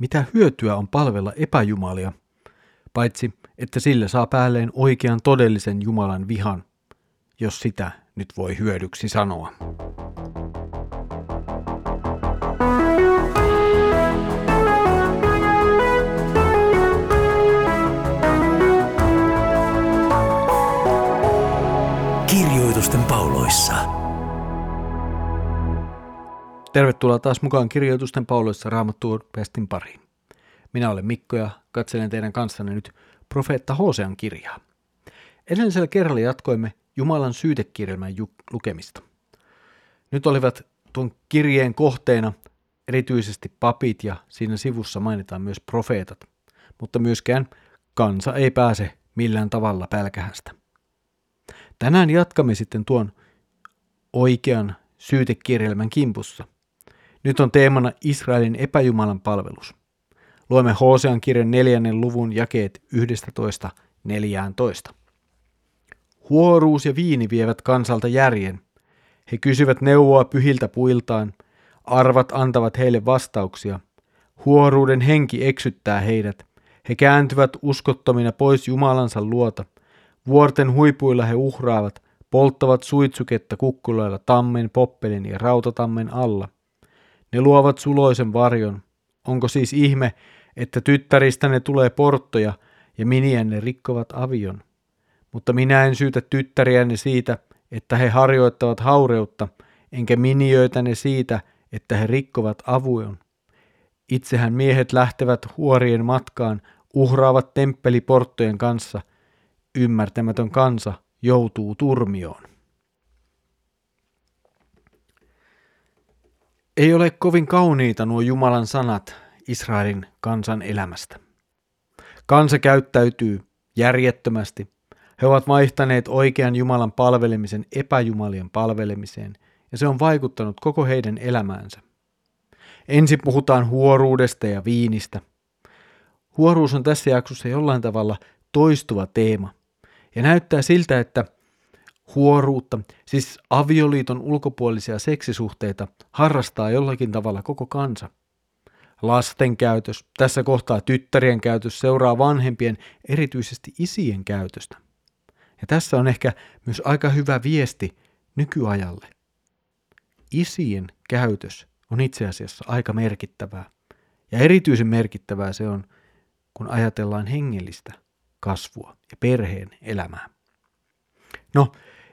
mitä hyötyä on palvella epäjumalia, paitsi että sillä saa päälleen oikean todellisen Jumalan vihan, jos sitä nyt voi hyödyksi sanoa. Tervetuloa taas mukaan Kirjoitusten pauloissa Raamattuun pestin pariin. Minä olen Mikko ja katselen teidän kanssanne nyt profeetta Hosean kirjaa. Edellisellä kerralla jatkoimme Jumalan syytekirjelmän ju- lukemista. Nyt olivat tuon kirjeen kohteena erityisesti papit ja siinä sivussa mainitaan myös profeetat, mutta myöskään kansa ei pääse millään tavalla pälkähästä. Tänään jatkamme sitten tuon oikean syytekirjelmän kimpussa. Nyt on teemana Israelin epäjumalan palvelus. Luemme Hosean kirjan neljännen luvun jakeet 11.14. Huoruus ja viini vievät kansalta järjen. He kysyvät neuvoa pyhiltä puiltaan. Arvat antavat heille vastauksia. Huoruuden henki eksyttää heidät. He kääntyvät uskottomina pois Jumalansa luota. Vuorten huipuilla he uhraavat, polttavat suitsuketta kukkuloilla tammen, poppelin ja rautatammen alla. Ne luovat suloisen varjon. Onko siis ihme, että tyttäristä ne tulee porttoja ja miniänne rikkovat avion? Mutta minä en syytä tyttäriänne siitä, että he harjoittavat haureutta, enkä miniöitäne siitä, että he rikkovat avuon. Itsehän miehet lähtevät huorien matkaan, uhraavat temppeliporttojen kanssa. Ymmärtämätön kansa joutuu turmioon. Ei ole kovin kauniita nuo Jumalan sanat Israelin kansan elämästä. Kansa käyttäytyy järjettömästi – he ovat vaihtaneet oikean Jumalan palvelemisen epäjumalien palvelemiseen, ja se on vaikuttanut koko heidän elämäänsä. Ensin puhutaan huoruudesta ja viinistä. Huoruus on tässä jaksossa jollain tavalla toistuva teema, ja näyttää siltä, että huoruutta, siis avioliiton ulkopuolisia seksisuhteita, harrastaa jollakin tavalla koko kansa. Lasten käytös, tässä kohtaa tyttärien käytös seuraa vanhempien, erityisesti isien käytöstä. Ja tässä on ehkä myös aika hyvä viesti nykyajalle. Isien käytös on itse asiassa aika merkittävää. Ja erityisen merkittävää se on, kun ajatellaan hengellistä kasvua ja perheen elämää. No,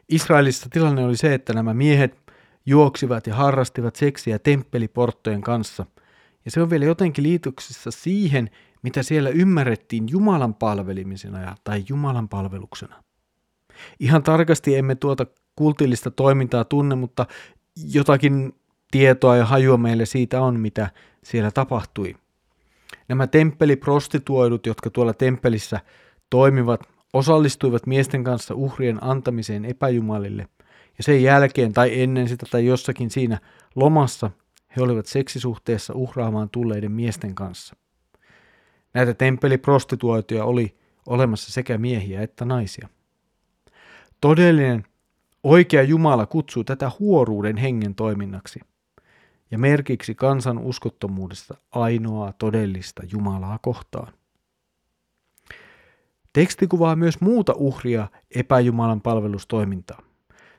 Israelissa tilanne oli se, että nämä miehet juoksivat ja harrastivat seksiä temppeliporttojen kanssa. Ja se on vielä jotenkin liitoksissa siihen, mitä siellä ymmärrettiin Jumalan palvelimisena tai Jumalan palveluksena. Ihan tarkasti emme tuota kultillista toimintaa tunne, mutta jotakin tietoa ja hajua meille siitä on, mitä siellä tapahtui. Nämä temppeliprostituoidut, jotka tuolla temppelissä toimivat, osallistuivat miesten kanssa uhrien antamiseen epäjumalille, ja sen jälkeen tai ennen sitä tai jossakin siinä lomassa he olivat seksisuhteessa uhraamaan tulleiden miesten kanssa. Näitä temppeliprostituoituja oli olemassa sekä miehiä että naisia. Todellinen oikea Jumala kutsuu tätä huoruuden hengen toiminnaksi ja merkiksi kansan uskottomuudesta ainoaa todellista Jumalaa kohtaan. Teksti kuvaa myös muuta uhria epäjumalan palvelustoimintaa.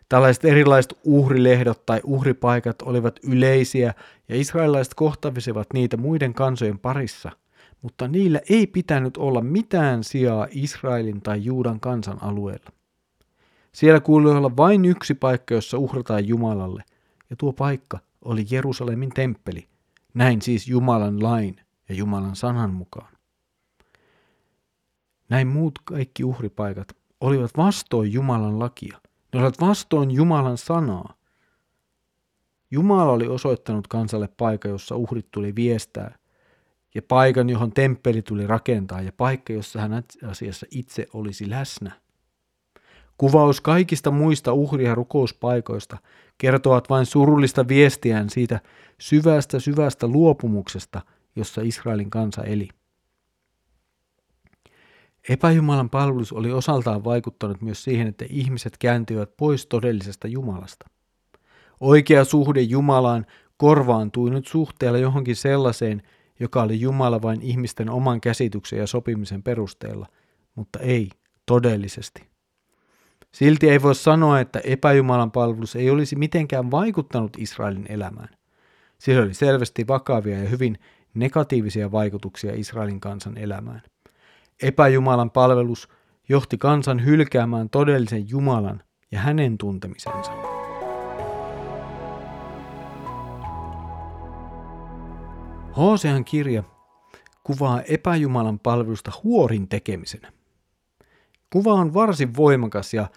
Tällaiset erilaiset uhrilehdot tai uhripaikat olivat yleisiä ja israelilaiset kohtavisivat niitä muiden kansojen parissa, mutta niillä ei pitänyt olla mitään sijaa Israelin tai Juudan kansan alueella. Siellä kuului olla vain yksi paikka, jossa uhrataan Jumalalle, ja tuo paikka oli Jerusalemin temppeli, näin siis Jumalan lain ja Jumalan sanan mukaan. Näin muut kaikki uhripaikat olivat vastoin Jumalan lakia. Ne olivat vastoin Jumalan sanaa. Jumala oli osoittanut kansalle paikan, jossa uhrit tuli viestää, ja paikan, johon temppeli tuli rakentaa, ja paikka, jossa hän asiassa itse olisi läsnä. Kuvaus kaikista muista uhri- ja rukouspaikoista kertovat vain surullista viestiään siitä syvästä syvästä luopumuksesta, jossa Israelin kansa eli. Epäjumalan palvelus oli osaltaan vaikuttanut myös siihen, että ihmiset kääntyivät pois todellisesta Jumalasta. Oikea suhde Jumalaan korvaantui nyt suhteella johonkin sellaiseen, joka oli Jumala vain ihmisten oman käsityksen ja sopimisen perusteella, mutta ei todellisesti. Silti ei voi sanoa, että epäjumalan palvelus ei olisi mitenkään vaikuttanut Israelin elämään. Sillä oli selvästi vakavia ja hyvin negatiivisia vaikutuksia Israelin kansan elämään. Epäjumalan palvelus johti kansan hylkäämään todellisen Jumalan ja hänen tuntemisensa. Hosean kirja kuvaa epäjumalan palvelusta huorin tekemisenä. Kuva on varsin voimakas ja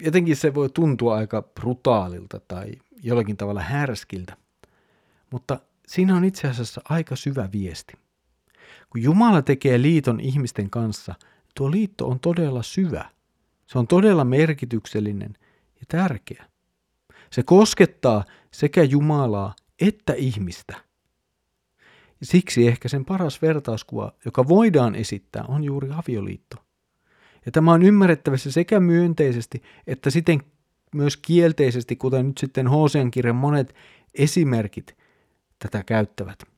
jotenkin se voi tuntua aika brutaalilta tai jollakin tavalla härskiltä. Mutta siinä on itse asiassa aika syvä viesti. Kun Jumala tekee liiton ihmisten kanssa, tuo liitto on todella syvä. Se on todella merkityksellinen ja tärkeä. Se koskettaa sekä Jumalaa että ihmistä. Siksi ehkä sen paras vertauskuva, joka voidaan esittää, on juuri avioliitto. Ja tämä on ymmärrettävissä sekä myönteisesti että siten myös kielteisesti, kuten nyt sitten Hosean kirjan monet esimerkit tätä käyttävät.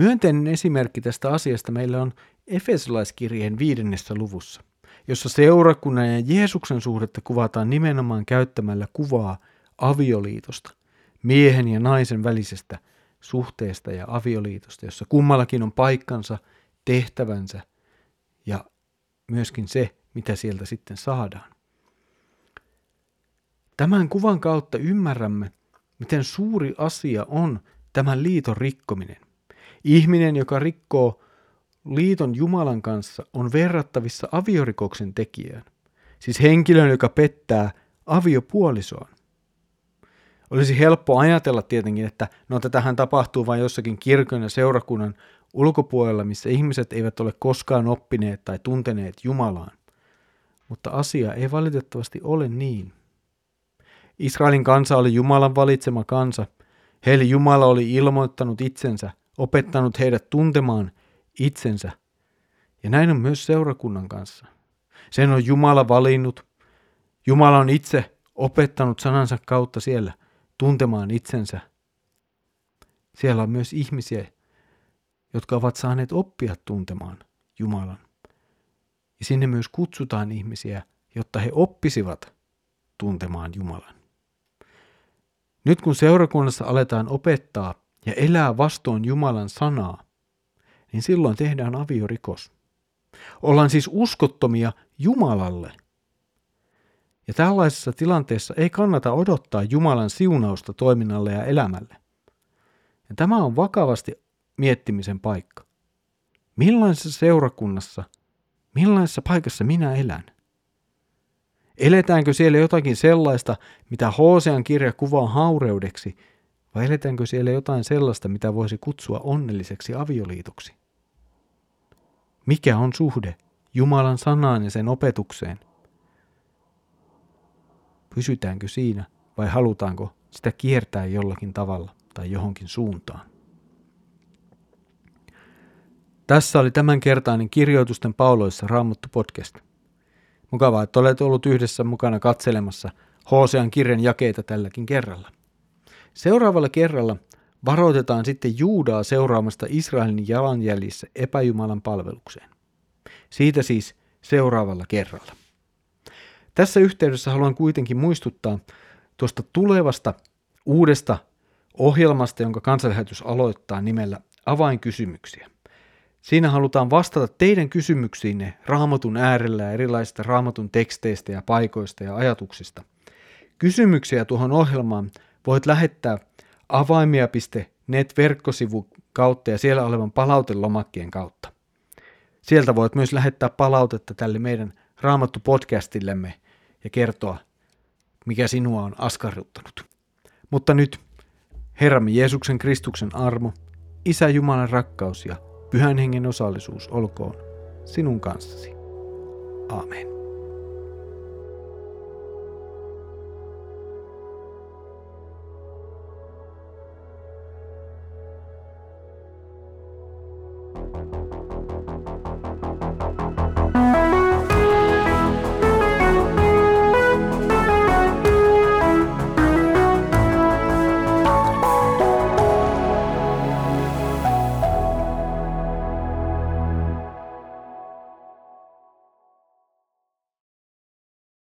Myönteinen esimerkki tästä asiasta meillä on Efesolaiskirjeen viidennessä luvussa, jossa seurakunnan ja Jeesuksen suhdetta kuvataan nimenomaan käyttämällä kuvaa avioliitosta, miehen ja naisen välisestä suhteesta ja avioliitosta, jossa kummallakin on paikkansa, tehtävänsä ja myöskin se, mitä sieltä sitten saadaan. Tämän kuvan kautta ymmärrämme, miten suuri asia on tämän liiton rikkominen. Ihminen, joka rikkoo liiton Jumalan kanssa, on verrattavissa aviorikoksen tekijään, siis henkilön, joka pettää aviopuolisoon. Olisi helppo ajatella tietenkin, että no tätähän tapahtuu vain jossakin kirkon ja seurakunnan ulkopuolella, missä ihmiset eivät ole koskaan oppineet tai tunteneet Jumalaan. Mutta asia ei valitettavasti ole niin. Israelin kansa oli Jumalan valitsema kansa. Heille Jumala oli ilmoittanut itsensä, opettanut heidät tuntemaan itsensä. Ja näin on myös seurakunnan kanssa. Sen on Jumala valinnut. Jumala on itse opettanut sanansa kautta siellä tuntemaan itsensä. Siellä on myös ihmisiä, jotka ovat saaneet oppia tuntemaan Jumalan. Ja sinne myös kutsutaan ihmisiä, jotta he oppisivat tuntemaan Jumalan. Nyt kun seurakunnassa aletaan opettaa ja elää vastoin Jumalan sanaa, niin silloin tehdään aviorikos. Ollaan siis uskottomia Jumalalle. Ja tällaisessa tilanteessa ei kannata odottaa Jumalan siunausta toiminnalle ja elämälle. Ja tämä on vakavasti miettimisen paikka. Millaisessa seurakunnassa, millaisessa paikassa minä elän? Eletäänkö siellä jotakin sellaista, mitä Hosean kirja kuvaa haureudeksi, vai eletäänkö siellä jotain sellaista, mitä voisi kutsua onnelliseksi avioliitoksi? Mikä on suhde Jumalan sanaan ja sen opetukseen? Pysytäänkö siinä vai halutaanko sitä kiertää jollakin tavalla tai johonkin suuntaan? Tässä oli tämänkertainen kirjoitusten pauloissa Raamattu podcast. Mukavaa, että olet ollut yhdessä mukana katselemassa Hosean kirjan jakeita tälläkin kerralla. Seuraavalla kerralla varoitetaan sitten Juudaa seuraamasta Israelin jalanjäljissä epäjumalan palvelukseen. Siitä siis seuraavalla kerralla. Tässä yhteydessä haluan kuitenkin muistuttaa tuosta tulevasta uudesta ohjelmasta, jonka kansanlähetys aloittaa nimellä Avainkysymyksiä. Siinä halutaan vastata teidän kysymyksiinne raamatun äärellä ja erilaisista raamatun teksteistä ja paikoista ja ajatuksista. Kysymyksiä tuohon ohjelmaan voit lähettää avaimia.net verkkosivu kautta ja siellä olevan palautelomakkeen kautta. Sieltä voit myös lähettää palautetta tälle meidän Raamattu-podcastillemme ja kertoa, mikä sinua on askarruttanut. Mutta nyt Herramme Jeesuksen Kristuksen armo, Isä Jumalan rakkaus ja Pyhän hengen osallisuus olkoon sinun kanssasi. Amen.